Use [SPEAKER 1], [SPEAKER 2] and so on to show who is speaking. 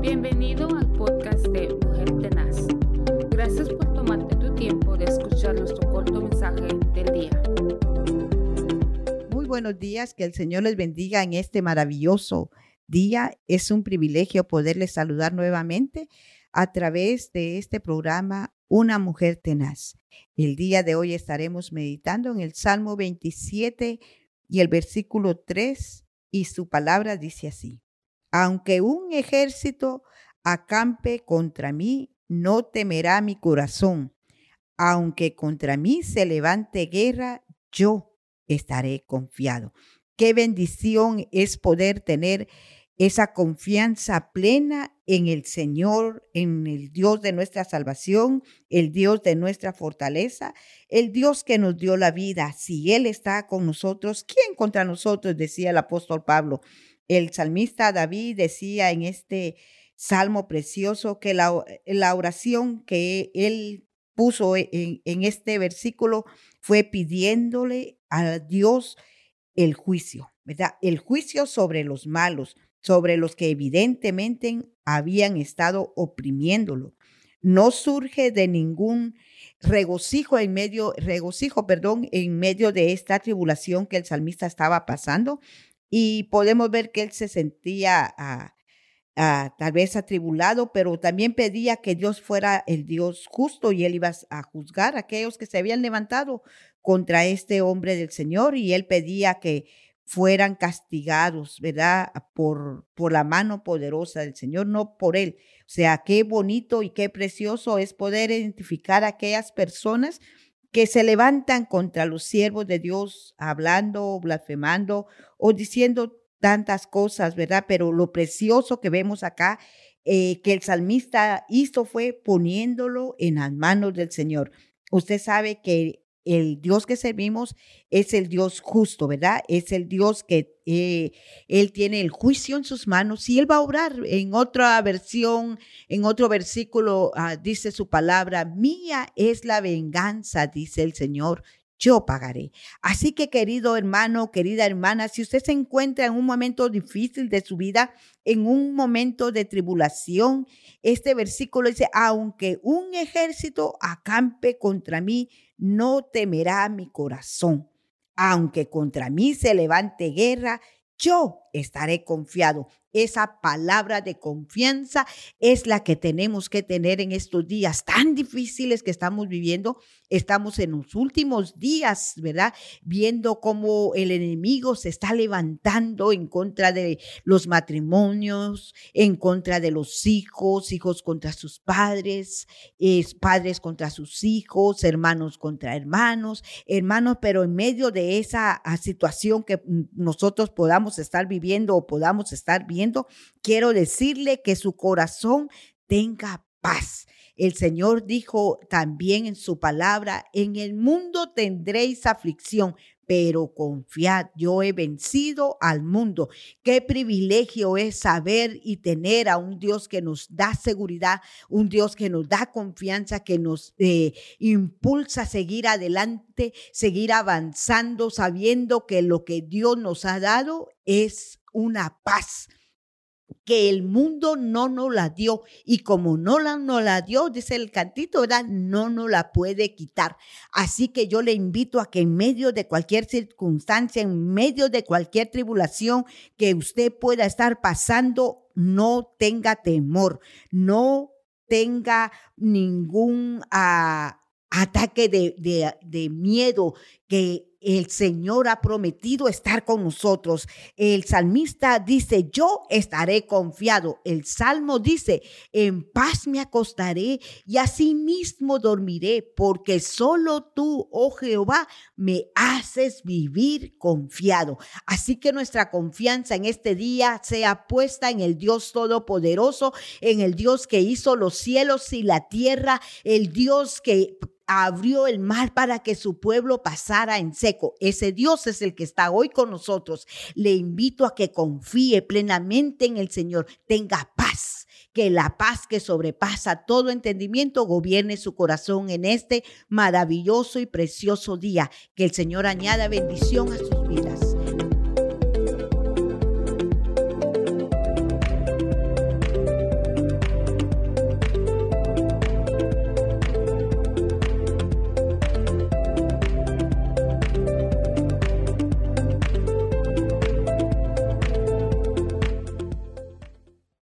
[SPEAKER 1] Bienvenido al podcast de Mujer Tenaz. Gracias por tomarte tu tiempo de escuchar nuestro corto mensaje del día.
[SPEAKER 2] Muy buenos días, que el Señor les bendiga en este maravilloso día. Es un privilegio poderles saludar nuevamente a través de este programa Una Mujer Tenaz. El día de hoy estaremos meditando en el Salmo 27 y el versículo 3 y su palabra dice así. Aunque un ejército acampe contra mí, no temerá mi corazón. Aunque contra mí se levante guerra, yo estaré confiado. Qué bendición es poder tener esa confianza plena en el Señor, en el Dios de nuestra salvación, el Dios de nuestra fortaleza, el Dios que nos dio la vida. Si Él está con nosotros, ¿quién contra nosotros? decía el apóstol Pablo. El salmista David decía en este salmo precioso que la, oración que él puso en, en este versículo fue pidiéndole a Dios el juicio, ¿verdad? El juicio sobre los malos, sobre los que evidentemente habían estado oprimiéndolo. No surge de ningún regocijo en medio, regocijo, perdón, en medio de esta tribulación que el salmista estaba pasando, y podemos ver que él se sentía ah, ah, tal vez atribulado, pero también pedía que Dios fuera el Dios justo y él iba a juzgar a aquellos que se habían levantado contra este hombre del Señor y él pedía que fueran castigados, ¿verdad? Por, por la mano poderosa del Señor, no por él. O sea, qué bonito y qué precioso es poder identificar a aquellas personas que se levantan contra los siervos de Dios, hablando, blasfemando o diciendo tantas cosas, ¿verdad? Pero lo precioso que vemos acá, eh, que el salmista hizo fue poniéndolo en las manos del Señor. Usted sabe que el Dios que servimos es el Dios justo, ¿verdad? Es el Dios que eh, Él tiene el juicio en sus manos y Él va a obrar. En otra versión, en otro versículo, ah, dice su palabra, mía es la venganza, dice el Señor, yo pagaré. Así que querido hermano, querida hermana, si usted se encuentra en un momento difícil de su vida, en un momento de tribulación, este versículo dice, aunque un ejército acampe contra mí, no temerá mi corazón. Aunque contra mí se levante guerra, yo estaré confiado. Esa palabra de confianza es la que tenemos que tener en estos días tan difíciles que estamos viviendo. Estamos en los últimos días, ¿verdad? Viendo cómo el enemigo se está levantando en contra de los matrimonios, en contra de los hijos, hijos contra sus padres, padres contra sus hijos, hermanos contra hermanos, hermanos, pero en medio de esa ah, situación que nosotros podamos estar viviendo o podamos estar viendo, quiero decirle que su corazón tenga paz. El Señor dijo también en su palabra, en el mundo tendréis aflicción, pero confiad, yo he vencido al mundo. Qué privilegio es saber y tener a un Dios que nos da seguridad, un Dios que nos da confianza, que nos eh, impulsa a seguir adelante, seguir avanzando, sabiendo que lo que Dios nos ha dado es una paz que el mundo no nos la dio y como no la, no la dio, dice el cantito, ¿verdad? No nos la puede quitar. Así que yo le invito a que en medio de cualquier circunstancia, en medio de cualquier tribulación que usted pueda estar pasando, no tenga temor, no tenga ningún ah, ataque de miedo que el Señor ha prometido estar con nosotros. El salmista dice, yo estaré confiado. El salmo dice, en paz me acostaré y asimismo dormiré, porque solo tú, oh Jehová, me haces vivir confiado. Así que nuestra confianza en este día sea puesta en el Dios Todopoderoso, en el Dios que hizo los cielos y la tierra, el Dios que abrió el mar para que su pueblo pasara en seco. Ese Dios es el que está hoy con nosotros. Le invito a que confíe plenamente en el Señor, tenga paz, que la paz que sobrepasa todo entendimiento gobierne su corazón en este maravilloso y precioso día. Que el Señor añada bendición a su